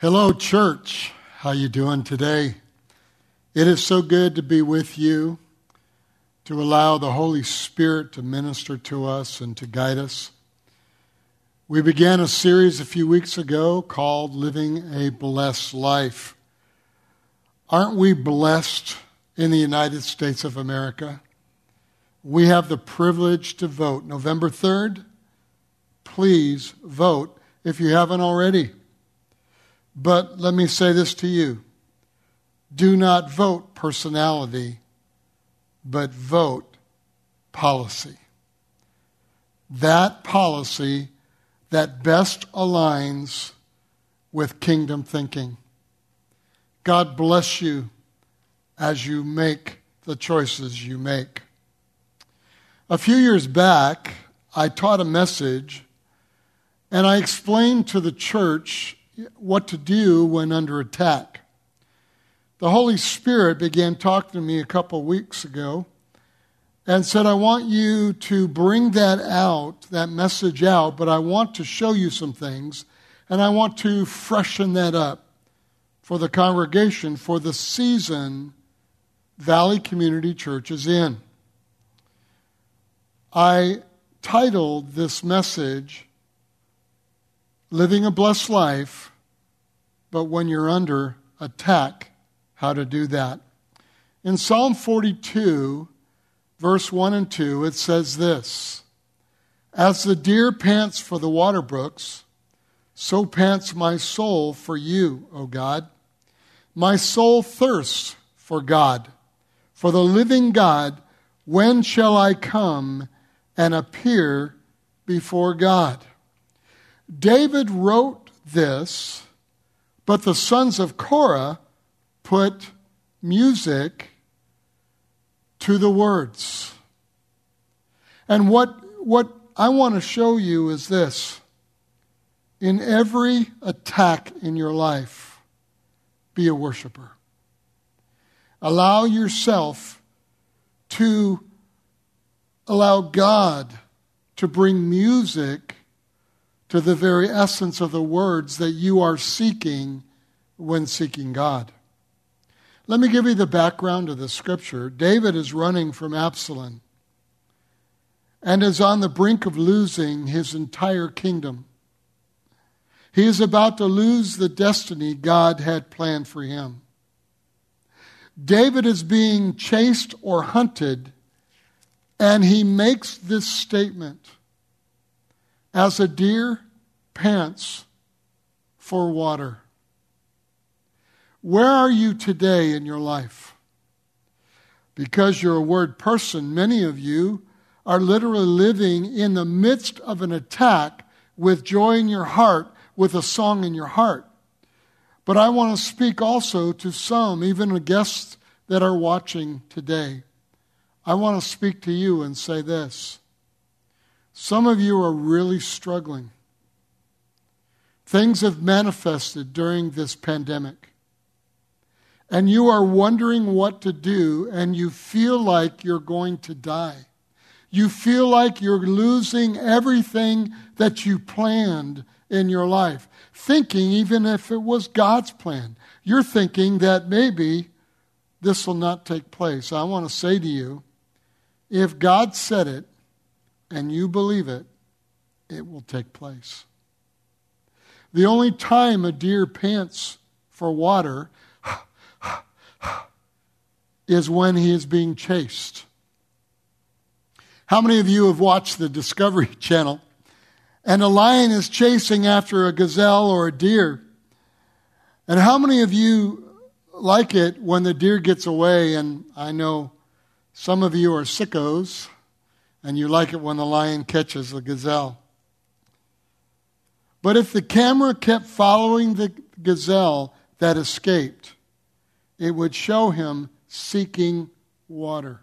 Hello, church. How you doing today? It is so good to be with you, to allow the Holy Spirit to minister to us and to guide us. We began a series a few weeks ago called Living a Blessed Life. Aren't we blessed in the United States of America? We have the privilege to vote. November 3rd, please vote if you haven't already. But let me say this to you do not vote personality, but vote policy. That policy that best aligns with kingdom thinking. God bless you as you make the choices you make. A few years back, I taught a message and I explained to the church what to do when under attack. The Holy Spirit began talking to me a couple weeks ago and said, I want you to bring that out, that message out, but I want to show you some things and I want to freshen that up for the congregation for the season Valley Community Church is in. I titled this message, Living a Blessed Life but when you're under attack, how to do that. In Psalm 42, verse 1 and 2, it says this As the deer pants for the water brooks, so pants my soul for you, O God. My soul thirsts for God, for the living God. When shall I come and appear before God? David wrote this but the sons of Korah put music to the words. And what, what I want to show you is this. In every attack in your life, be a worshiper. Allow yourself to allow God to bring music to the very essence of the words that you are seeking when seeking God. Let me give you the background of the scripture. David is running from Absalom and is on the brink of losing his entire kingdom. He is about to lose the destiny God had planned for him. David is being chased or hunted, and he makes this statement as a deer pants for water. Where are you today in your life? Because you're a word person, many of you are literally living in the midst of an attack with joy in your heart, with a song in your heart. But I want to speak also to some, even the guests that are watching today. I want to speak to you and say this some of you are really struggling. Things have manifested during this pandemic. And you are wondering what to do, and you feel like you're going to die. You feel like you're losing everything that you planned in your life. Thinking, even if it was God's plan, you're thinking that maybe this will not take place. I want to say to you if God said it, and you believe it, it will take place. The only time a deer pants for water is when he is being chased. How many of you have watched the Discovery Channel and a lion is chasing after a gazelle or a deer? And how many of you like it when the deer gets away? And I know some of you are sickos and you like it when the lion catches the gazelle. But if the camera kept following the gazelle that escaped, it would show him seeking water.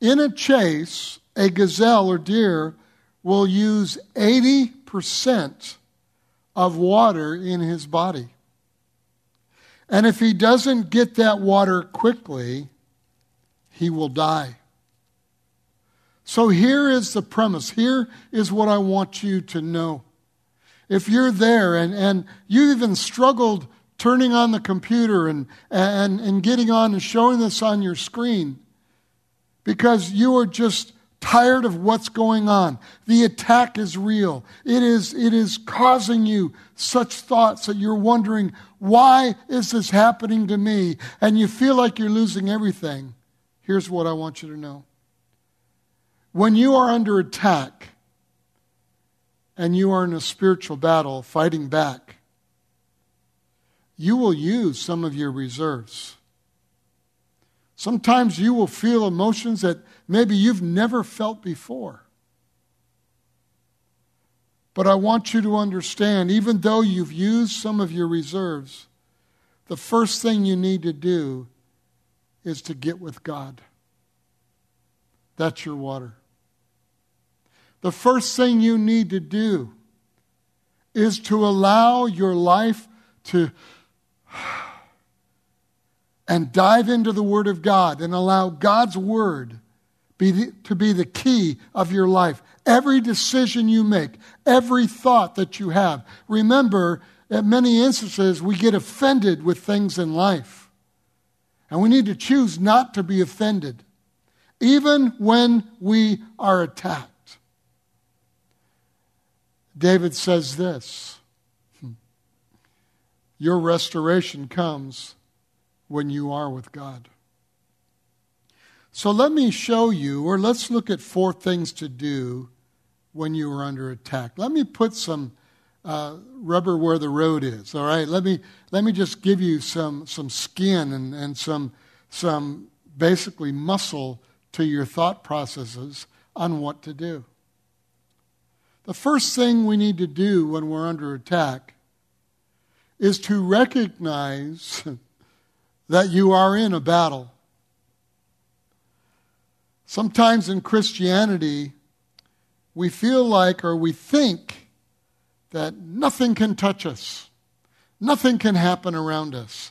In a chase, a gazelle or deer will use 80% of water in his body. And if he doesn't get that water quickly, he will die. So here is the premise. Here is what I want you to know if you're there and, and you even struggled turning on the computer and, and, and getting on and showing this on your screen because you are just tired of what's going on. The attack is real. It is, it is causing you such thoughts that you're wondering, why is this happening to me? And you feel like you're losing everything. Here's what I want you to know. When you are under attack and you are in a spiritual battle fighting back, you will use some of your reserves. Sometimes you will feel emotions that maybe you've never felt before. But I want you to understand, even though you've used some of your reserves, the first thing you need to do is to get with God. That's your water. The first thing you need to do is to allow your life to and dive into the Word of God and allow God's Word be the, to be the key of your life. Every decision you make, every thought that you have. Remember, at many instances, we get offended with things in life. And we need to choose not to be offended, even when we are attacked. David says this Your restoration comes when you are with God. So let me show you, or let's look at four things to do when you are under attack. Let me put some uh, rubber where the road is. All right, let me let me just give you some some skin and, and some some basically muscle to your thought processes on what to do. The first thing we need to do when we're under attack is to recognize that you are in a battle. Sometimes in Christianity, we feel like or we think that nothing can touch us, nothing can happen around us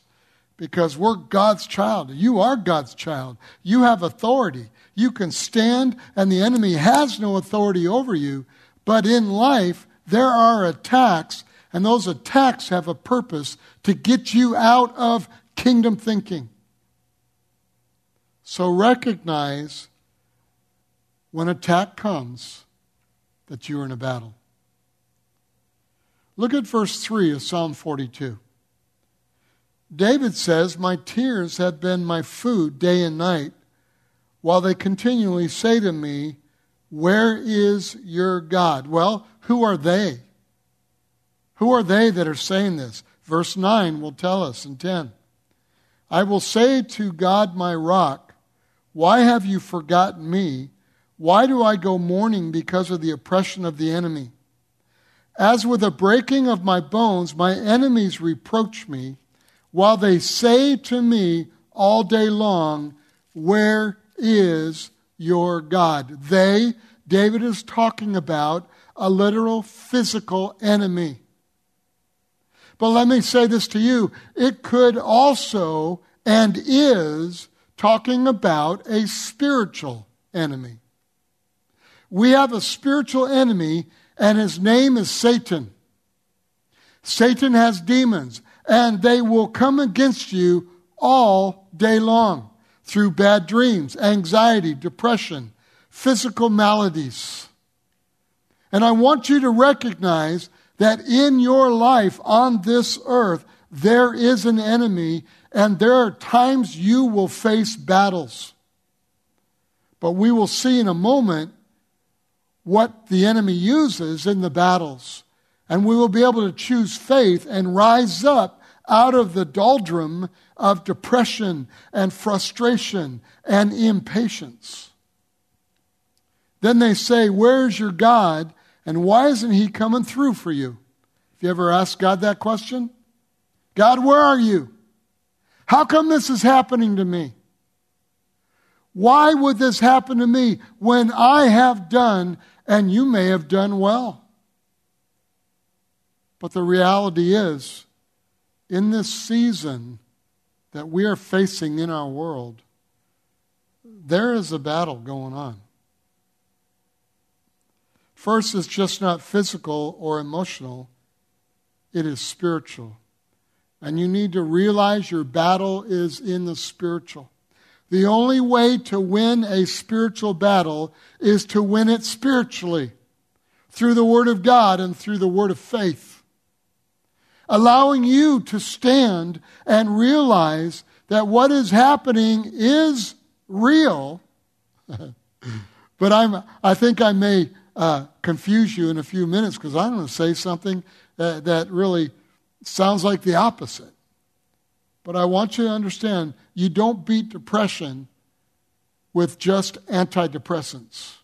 because we're God's child. You are God's child. You have authority. You can stand, and the enemy has no authority over you. But in life, there are attacks, and those attacks have a purpose to get you out of kingdom thinking. So recognize when attack comes that you are in a battle. Look at verse 3 of Psalm 42. David says, My tears have been my food day and night, while they continually say to me, Where is your God? Well, who are they? Who are they that are saying this? Verse 9 will tell us in 10. I will say to God, my rock, Why have you forgotten me? Why do I go mourning because of the oppression of the enemy? As with a breaking of my bones, my enemies reproach me, while they say to me all day long, Where is your God? They, David is talking about a literal physical enemy. But let me say this to you it could also and is talking about a spiritual enemy. We have a spiritual enemy, and his name is Satan. Satan has demons, and they will come against you all day long through bad dreams, anxiety, depression, physical maladies. And I want you to recognize that in your life on this earth, there is an enemy, and there are times you will face battles. But we will see in a moment what the enemy uses in the battles. And we will be able to choose faith and rise up out of the doldrum of depression and frustration and impatience. Then they say, Where's your God? And why isn't he coming through for you? Have you ever asked God that question? God, where are you? How come this is happening to me? Why would this happen to me when I have done and you may have done well? But the reality is, in this season that we are facing in our world, there is a battle going on. First, it's just not physical or emotional, it is spiritual. And you need to realize your battle is in the spiritual. The only way to win a spiritual battle is to win it spiritually through the Word of God and through the Word of faith. Allowing you to stand and realize that what is happening is real. but I'm, I think I may uh, confuse you in a few minutes because I'm going to say something that, that really sounds like the opposite. But I want you to understand you don't beat depression with just antidepressants.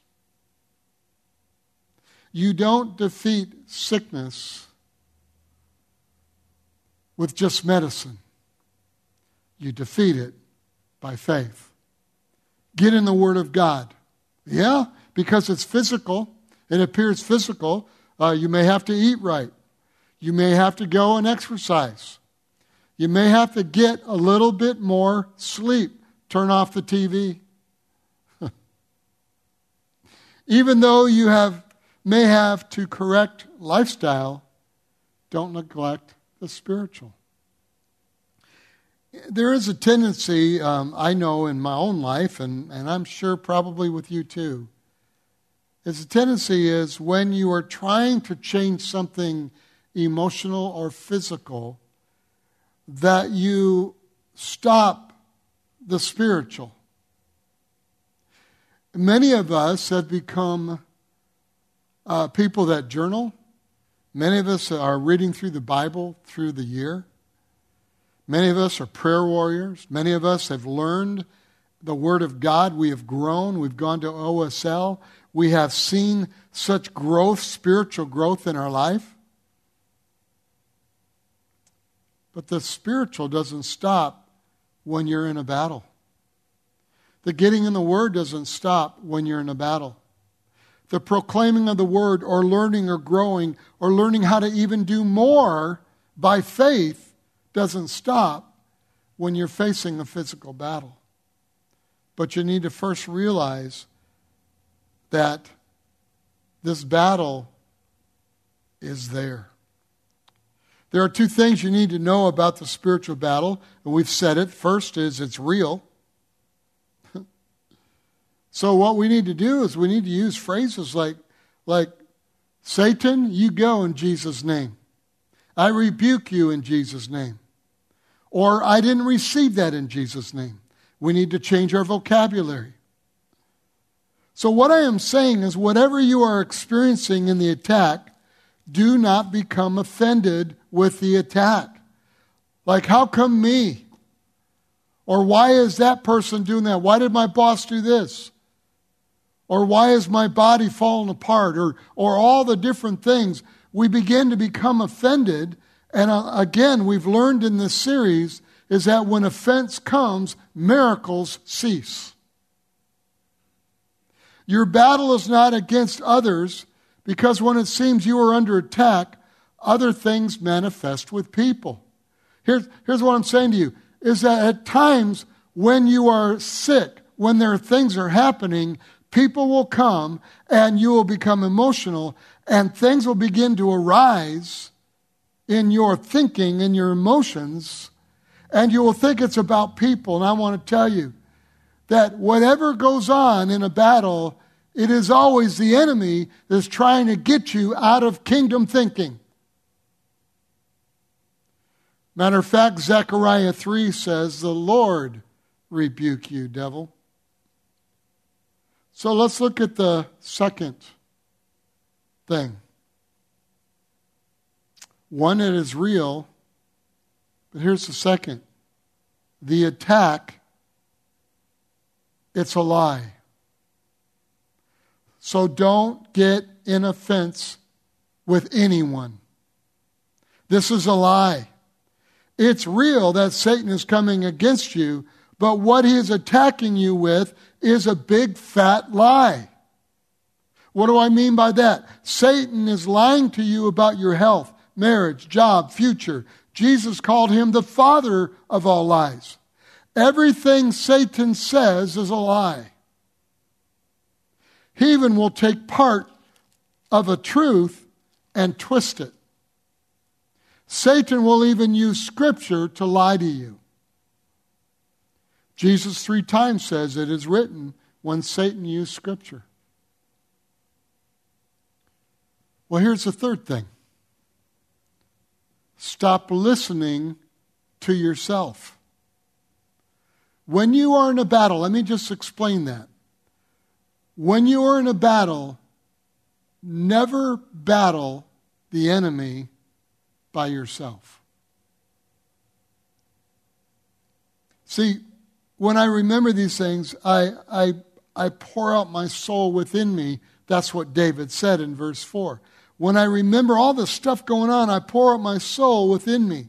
You don't defeat sickness with just medicine. You defeat it by faith. Get in the Word of God. Yeah, because it's physical. It appears physical. Uh, you may have to eat right. You may have to go and exercise. You may have to get a little bit more sleep. Turn off the TV. Even though you have, may have to correct lifestyle, don't neglect the spiritual. There is a tendency, um, I know in my own life, and, and I'm sure probably with you too, is a tendency is when you are trying to change something emotional or physical, that you stop the spiritual. Many of us have become uh, people that journal. Many of us are reading through the Bible through the year. Many of us are prayer warriors. Many of us have learned the Word of God. We have grown. We've gone to OSL. We have seen such growth, spiritual growth in our life. But the spiritual doesn't stop when you're in a battle. The getting in the Word doesn't stop when you're in a battle. The proclaiming of the Word or learning or growing or learning how to even do more by faith doesn't stop when you're facing a physical battle. But you need to first realize that this battle is there. There are two things you need to know about the spiritual battle, and we've said it. First is it's real. So what we need to do is we need to use phrases like like Satan, you go in Jesus name. I rebuke you in Jesus name. Or I didn't receive that in Jesus name. We need to change our vocabulary. So what I am saying is whatever you are experiencing in the attack, do not become offended with the attack. Like, how come me? Or why is that person doing that? Why did my boss do this? Or why is my body falling apart? Or, or all the different things. We begin to become offended. And uh, again, we've learned in this series is that when offense comes, miracles cease. Your battle is not against others, because when it seems you are under attack, other things manifest with people. Here's, here's what I'm saying to you is that at times when you are sick, when there are things are happening, people will come and you will become emotional and things will begin to arise in your thinking and your emotions and you will think it's about people. And I want to tell you that whatever goes on in a battle it is always the enemy that's trying to get you out of kingdom thinking. Matter of fact, Zechariah 3 says, The Lord rebuke you, devil. So let's look at the second thing. One, it is real, but here's the second the attack, it's a lie. So don't get in offense with anyone. This is a lie. It's real that Satan is coming against you, but what he is attacking you with is a big fat lie. What do I mean by that? Satan is lying to you about your health, marriage, job, future. Jesus called him the father of all lies. Everything Satan says is a lie. He even will take part of a truth and twist it. Satan will even use Scripture to lie to you. Jesus three times says it is written when Satan used Scripture. Well, here's the third thing stop listening to yourself. When you are in a battle, let me just explain that. When you are in a battle, never battle the enemy by yourself. See, when I remember these things, I, I, I pour out my soul within me. That's what David said in verse 4. When I remember all the stuff going on, I pour out my soul within me.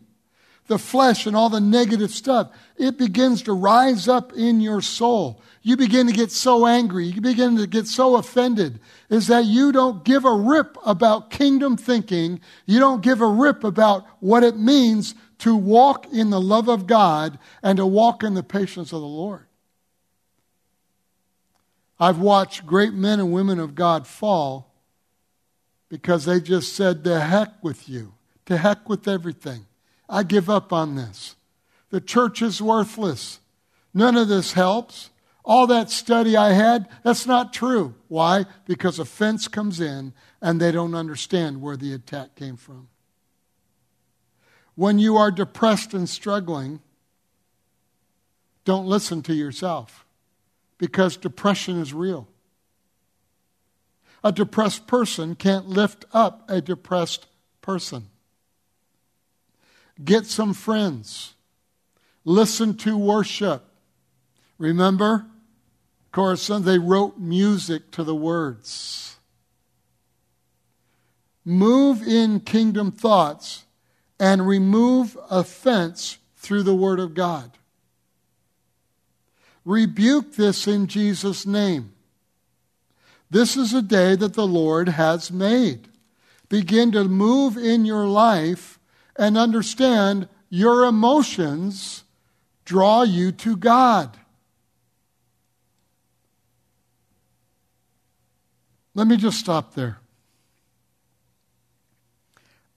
The flesh and all the negative stuff, it begins to rise up in your soul. You begin to get so angry, you begin to get so offended, is that you don't give a rip about kingdom thinking. You don't give a rip about what it means to walk in the love of God and to walk in the patience of the Lord. I've watched great men and women of God fall because they just said, To heck with you, to heck with everything. I give up on this. The church is worthless. None of this helps. All that study I had, that's not true. Why? Because offense comes in and they don't understand where the attack came from. When you are depressed and struggling, don't listen to yourself because depression is real. A depressed person can't lift up a depressed person. Get some friends. Listen to worship. Remember, Coruscant, they wrote music to the words. Move in kingdom thoughts and remove offense through the Word of God. Rebuke this in Jesus' name. This is a day that the Lord has made. Begin to move in your life and understand your emotions draw you to God. Let me just stop there.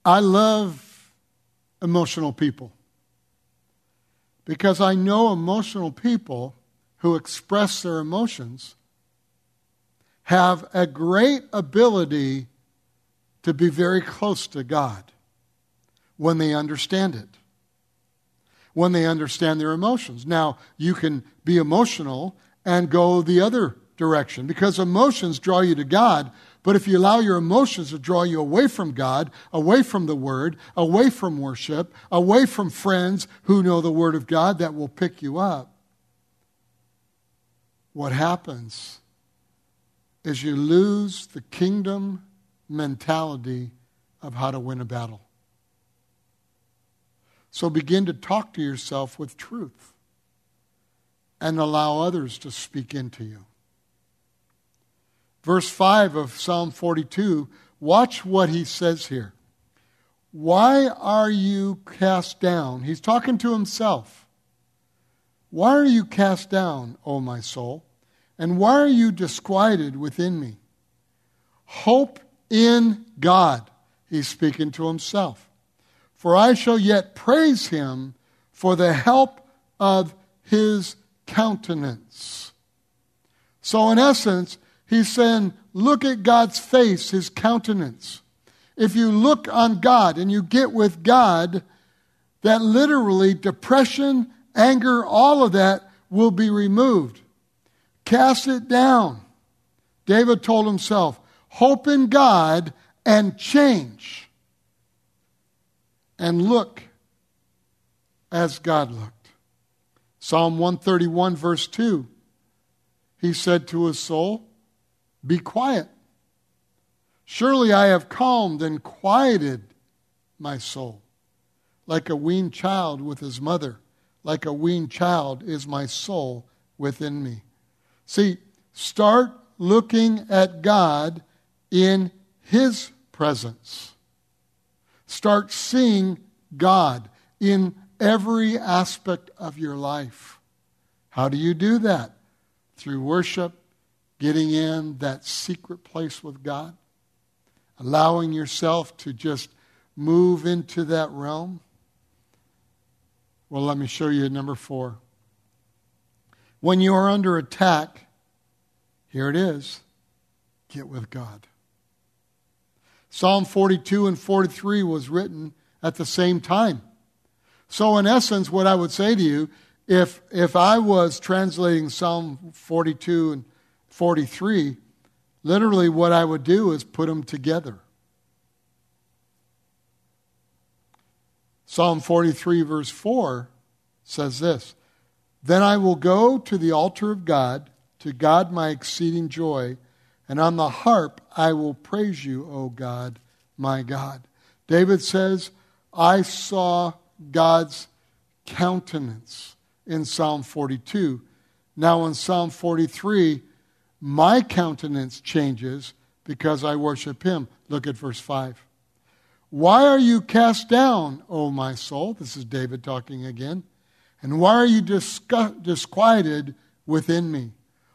I love emotional people because I know emotional people who express their emotions have a great ability to be very close to God when they understand it, when they understand their emotions. Now, you can be emotional and go the other direction because emotions draw you to God. But if you allow your emotions to draw you away from God, away from the Word, away from worship, away from friends who know the Word of God that will pick you up, what happens is you lose the kingdom mentality of how to win a battle. So begin to talk to yourself with truth and allow others to speak into you. Verse 5 of Psalm 42, watch what he says here. Why are you cast down? He's talking to himself. Why are you cast down, O my soul? And why are you disquieted within me? Hope in God. He's speaking to himself. For I shall yet praise him for the help of his countenance. So, in essence, he's saying, look at God's face, his countenance. If you look on God and you get with God, that literally depression, anger, all of that will be removed. Cast it down. David told himself, hope in God and change. And look as God looked. Psalm 131, verse 2. He said to his soul, Be quiet. Surely I have calmed and quieted my soul. Like a weaned child with his mother, like a weaned child is my soul within me. See, start looking at God in His presence. Start seeing God in every aspect of your life. How do you do that? Through worship, getting in that secret place with God, allowing yourself to just move into that realm? Well, let me show you number four. When you are under attack, here it is get with God. Psalm 42 and 43 was written at the same time. So, in essence, what I would say to you, if, if I was translating Psalm 42 and 43, literally what I would do is put them together. Psalm 43, verse 4 says this Then I will go to the altar of God, to God my exceeding joy, and on the harp I will praise you, O God, my God. David says, I saw God's countenance in Psalm 42. Now in Psalm 43, my countenance changes because I worship him. Look at verse 5. Why are you cast down, O my soul? This is David talking again. And why are you disquieted within me?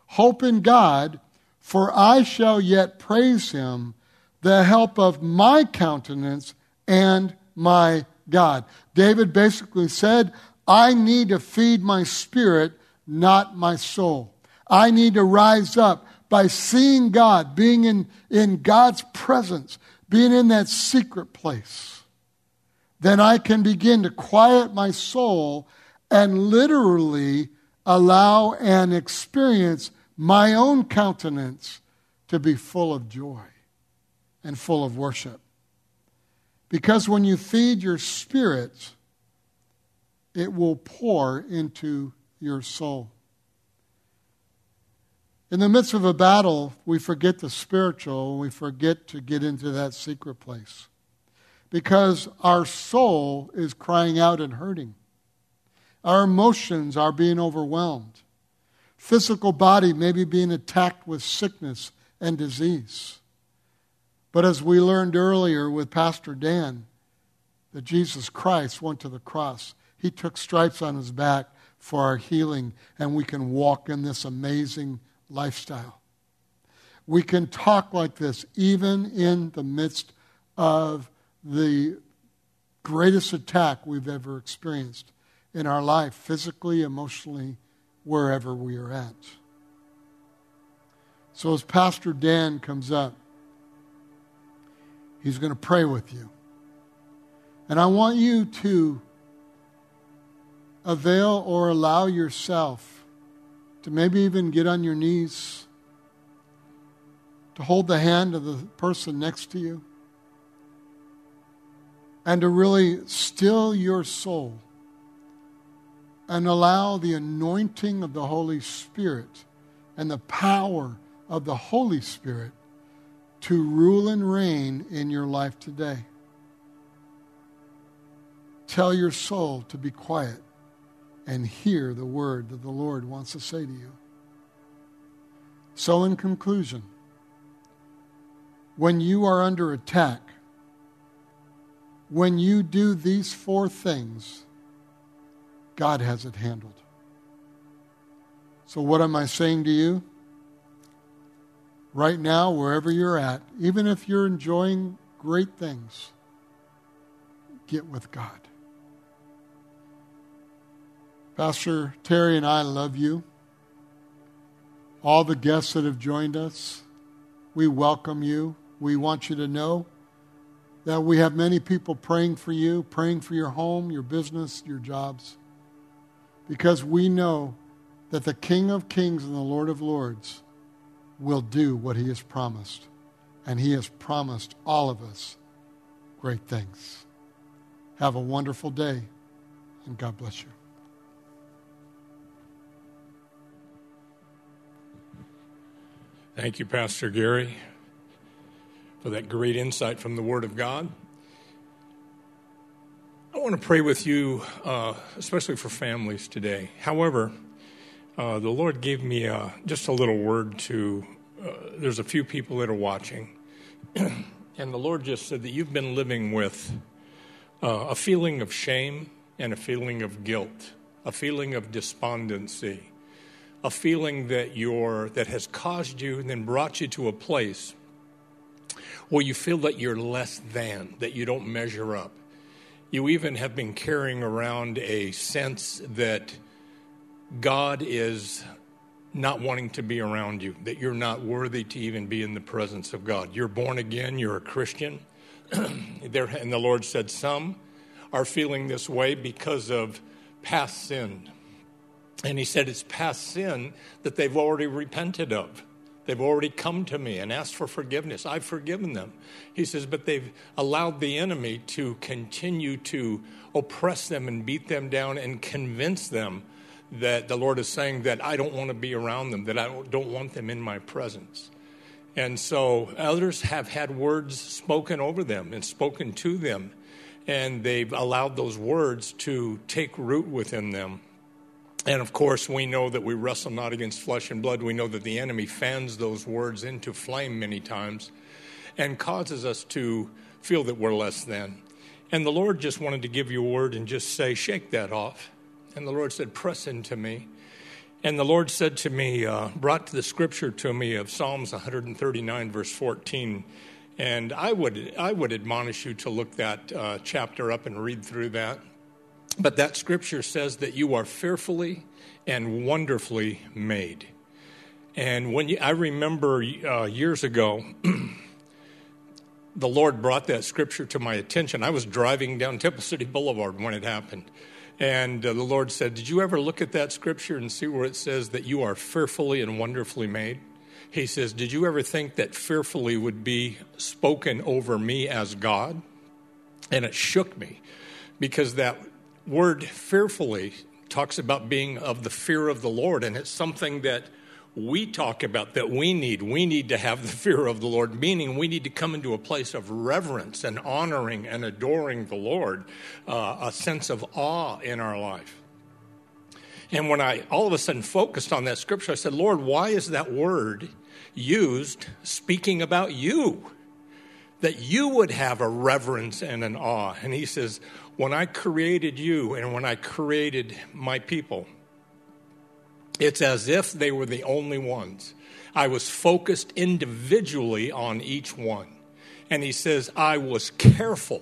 Hope in God, for I shall yet praise him, the help of my countenance and my God. David basically said, I need to feed my spirit, not my soul. I need to rise up by seeing God, being in, in God's presence, being in that secret place. Then I can begin to quiet my soul and literally allow and experience my own countenance to be full of joy and full of worship. Because when you feed your spirit, it will pour into your soul. In the midst of a battle, we forget the spiritual and we forget to get into that secret place because our soul is crying out and hurting. Our emotions are being overwhelmed. Physical body may be being attacked with sickness and disease. But as we learned earlier with Pastor Dan, that Jesus Christ went to the cross. He took stripes on his back for our healing, and we can walk in this amazing lifestyle. We can talk like this even in the midst of the greatest attack we've ever experienced in our life, physically, emotionally, wherever we are at. So as Pastor Dan comes up, he's going to pray with you. And I want you to avail or allow yourself to maybe even get on your knees, to hold the hand of the person next to you, and to really still your soul and allow the anointing of the Holy Spirit and the power of the Holy Spirit to rule and reign in your life today. Tell your soul to be quiet and hear the word that the Lord wants to say to you. So, in conclusion, when you are under attack, when you do these four things, God has it handled. So, what am I saying to you? Right now, wherever you're at, even if you're enjoying great things, get with God. Pastor Terry and I love you. All the guests that have joined us, we welcome you. We want you to know that we have many people praying for you, praying for your home, your business, your jobs, because we know that the King of Kings and the Lord of Lords will do what he has promised. And he has promised all of us great things. Have a wonderful day, and God bless you. Thank you, Pastor Gary, for that great insight from the Word of God. I want to pray with you, uh, especially for families today. However, uh, the Lord gave me uh, just a little word to, uh, there's a few people that are watching. and the Lord just said that you've been living with uh, a feeling of shame and a feeling of guilt, a feeling of despondency a feeling that you're that has caused you and then brought you to a place where you feel that you're less than, that you don't measure up. You even have been carrying around a sense that God is not wanting to be around you, that you're not worthy to even be in the presence of God. You're born again, you're a Christian. there, and the Lord said, Some are feeling this way because of past sin. And He said, It's past sin that they've already repented of. They've already come to me and asked for forgiveness. I've forgiven them. He says, but they've allowed the enemy to continue to oppress them and beat them down and convince them that the Lord is saying that I don't want to be around them, that I don't want them in my presence. And so others have had words spoken over them and spoken to them, and they've allowed those words to take root within them. And of course, we know that we wrestle not against flesh and blood. We know that the enemy fans those words into flame many times and causes us to feel that we're less than. And the Lord just wanted to give you a word and just say, shake that off. And the Lord said, Press into me. And the Lord said to me, uh, brought the scripture to me of Psalms 139, verse 14. And I would, I would admonish you to look that uh, chapter up and read through that. But that scripture says that you are fearfully and wonderfully made. And when you, I remember uh, years ago, the Lord brought that scripture to my attention. I was driving down Temple City Boulevard when it happened. And uh, the Lord said, Did you ever look at that scripture and see where it says that you are fearfully and wonderfully made? He says, Did you ever think that fearfully would be spoken over me as God? And it shook me because that word fearfully talks about being of the fear of the Lord, and it's something that we talk about that we need. We need to have the fear of the Lord, meaning we need to come into a place of reverence and honoring and adoring the Lord, uh, a sense of awe in our life. And when I all of a sudden focused on that scripture, I said, Lord, why is that word used speaking about you? That you would have a reverence and an awe. And he says, When I created you and when I created my people, it's as if they were the only ones. I was focused individually on each one. And he says, I was careful.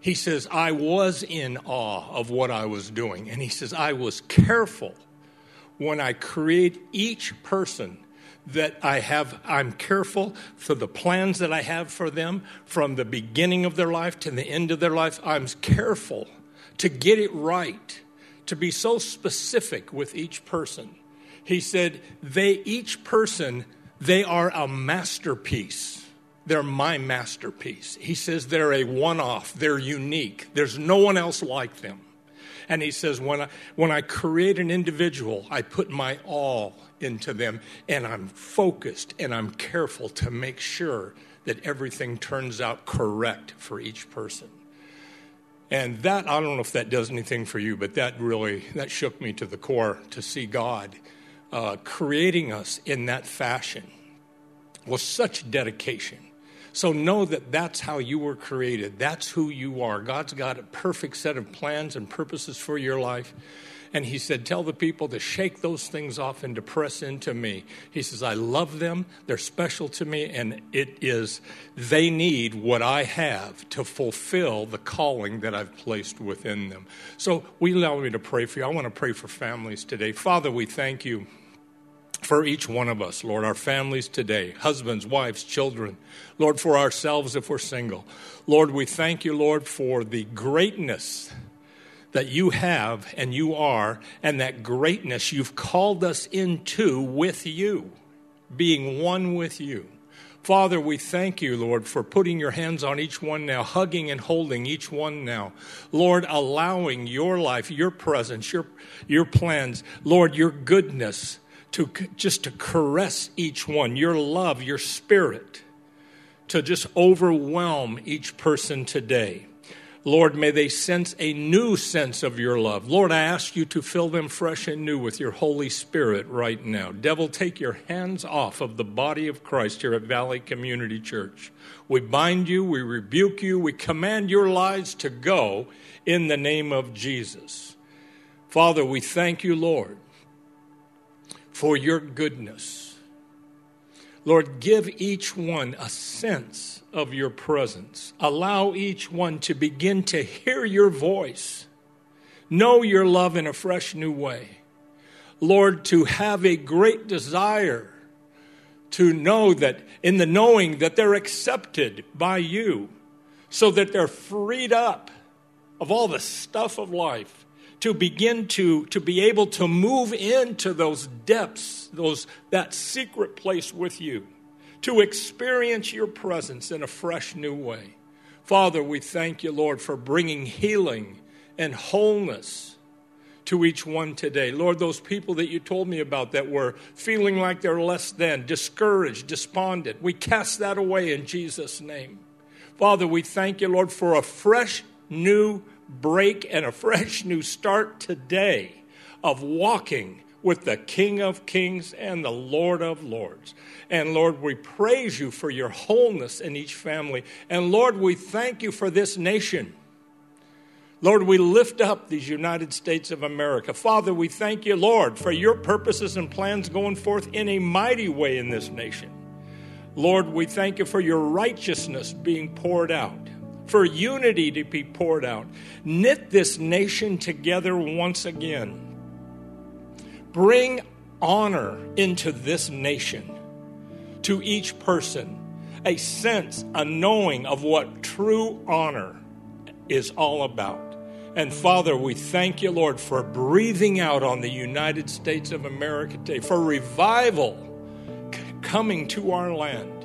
He says, I was in awe of what I was doing. And he says, I was careful when I create each person that I have, I'm careful for the plans that I have for them from the beginning of their life to the end of their life. I'm careful to get it right to be so specific with each person. He said, they, each person, they are a masterpiece. They're my masterpiece. He says they're a one off, they're unique. There's no one else like them. And he says, when I, when I create an individual, I put my all into them, and I'm focused and I'm careful to make sure that everything turns out correct for each person. And that, I don't know if that does anything for you, but that really, that shook me to the core to see God uh, creating us in that fashion with such dedication. So know that that's how you were created. That's who you are. God's got a perfect set of plans and purposes for your life. And he said, Tell the people to shake those things off and to press into me. He says, I love them. They're special to me. And it is, they need what I have to fulfill the calling that I've placed within them. So, we allow me to pray for you. I want to pray for families today. Father, we thank you for each one of us, Lord, our families today, husbands, wives, children, Lord, for ourselves if we're single. Lord, we thank you, Lord, for the greatness that you have and you are, and that greatness you've called us into with you, being one with you. Father, we thank you, Lord, for putting your hands on each one now, hugging and holding each one now. Lord, allowing your life, your presence, your, your plans, Lord, your goodness to just to caress each one, your love, your spirit, to just overwhelm each person today. Lord, may they sense a new sense of your love. Lord, I ask you to fill them fresh and new with your Holy Spirit right now. Devil, take your hands off of the body of Christ here at Valley Community Church. We bind you, we rebuke you, we command your lives to go in the name of Jesus. Father, we thank you, Lord, for your goodness. Lord, give each one a sense of your presence. Allow each one to begin to hear your voice, know your love in a fresh new way. Lord, to have a great desire to know that in the knowing that they're accepted by you, so that they're freed up of all the stuff of life to begin to, to be able to move into those depths, those, that secret place with you, to experience your presence in a fresh new way. Father, we thank you, Lord, for bringing healing and wholeness to each one today. Lord, those people that you told me about that were feeling like they're less than, discouraged, despondent, we cast that away in Jesus' name. Father, we thank you, Lord, for a fresh new break and a fresh new start today of walking with the King of Kings and the Lord of Lords. And Lord, we praise you for your wholeness in each family. And Lord, we thank you for this nation. Lord, we lift up these United States of America. Father, we thank you, Lord, for your purposes and plans going forth in a mighty way in this nation. Lord, we thank you for your righteousness being poured out for unity to be poured out. Knit this nation together once again. Bring honor into this nation to each person, a sense, a knowing of what true honor is all about. And Father, we thank you, Lord, for breathing out on the United States of America today, for revival coming to our land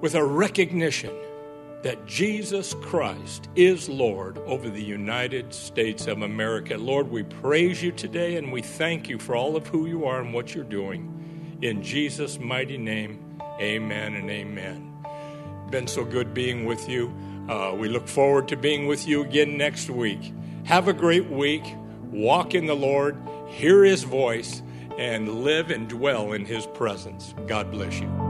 with a recognition that Jesus Christ is Lord over the United States of America. Lord, we praise you today and we thank you for all of who you are and what you're doing. In Jesus' mighty name, amen and amen. Been so good being with you. Uh, we look forward to being with you again next week. Have a great week. Walk in the Lord, hear his voice, and live and dwell in his presence. God bless you.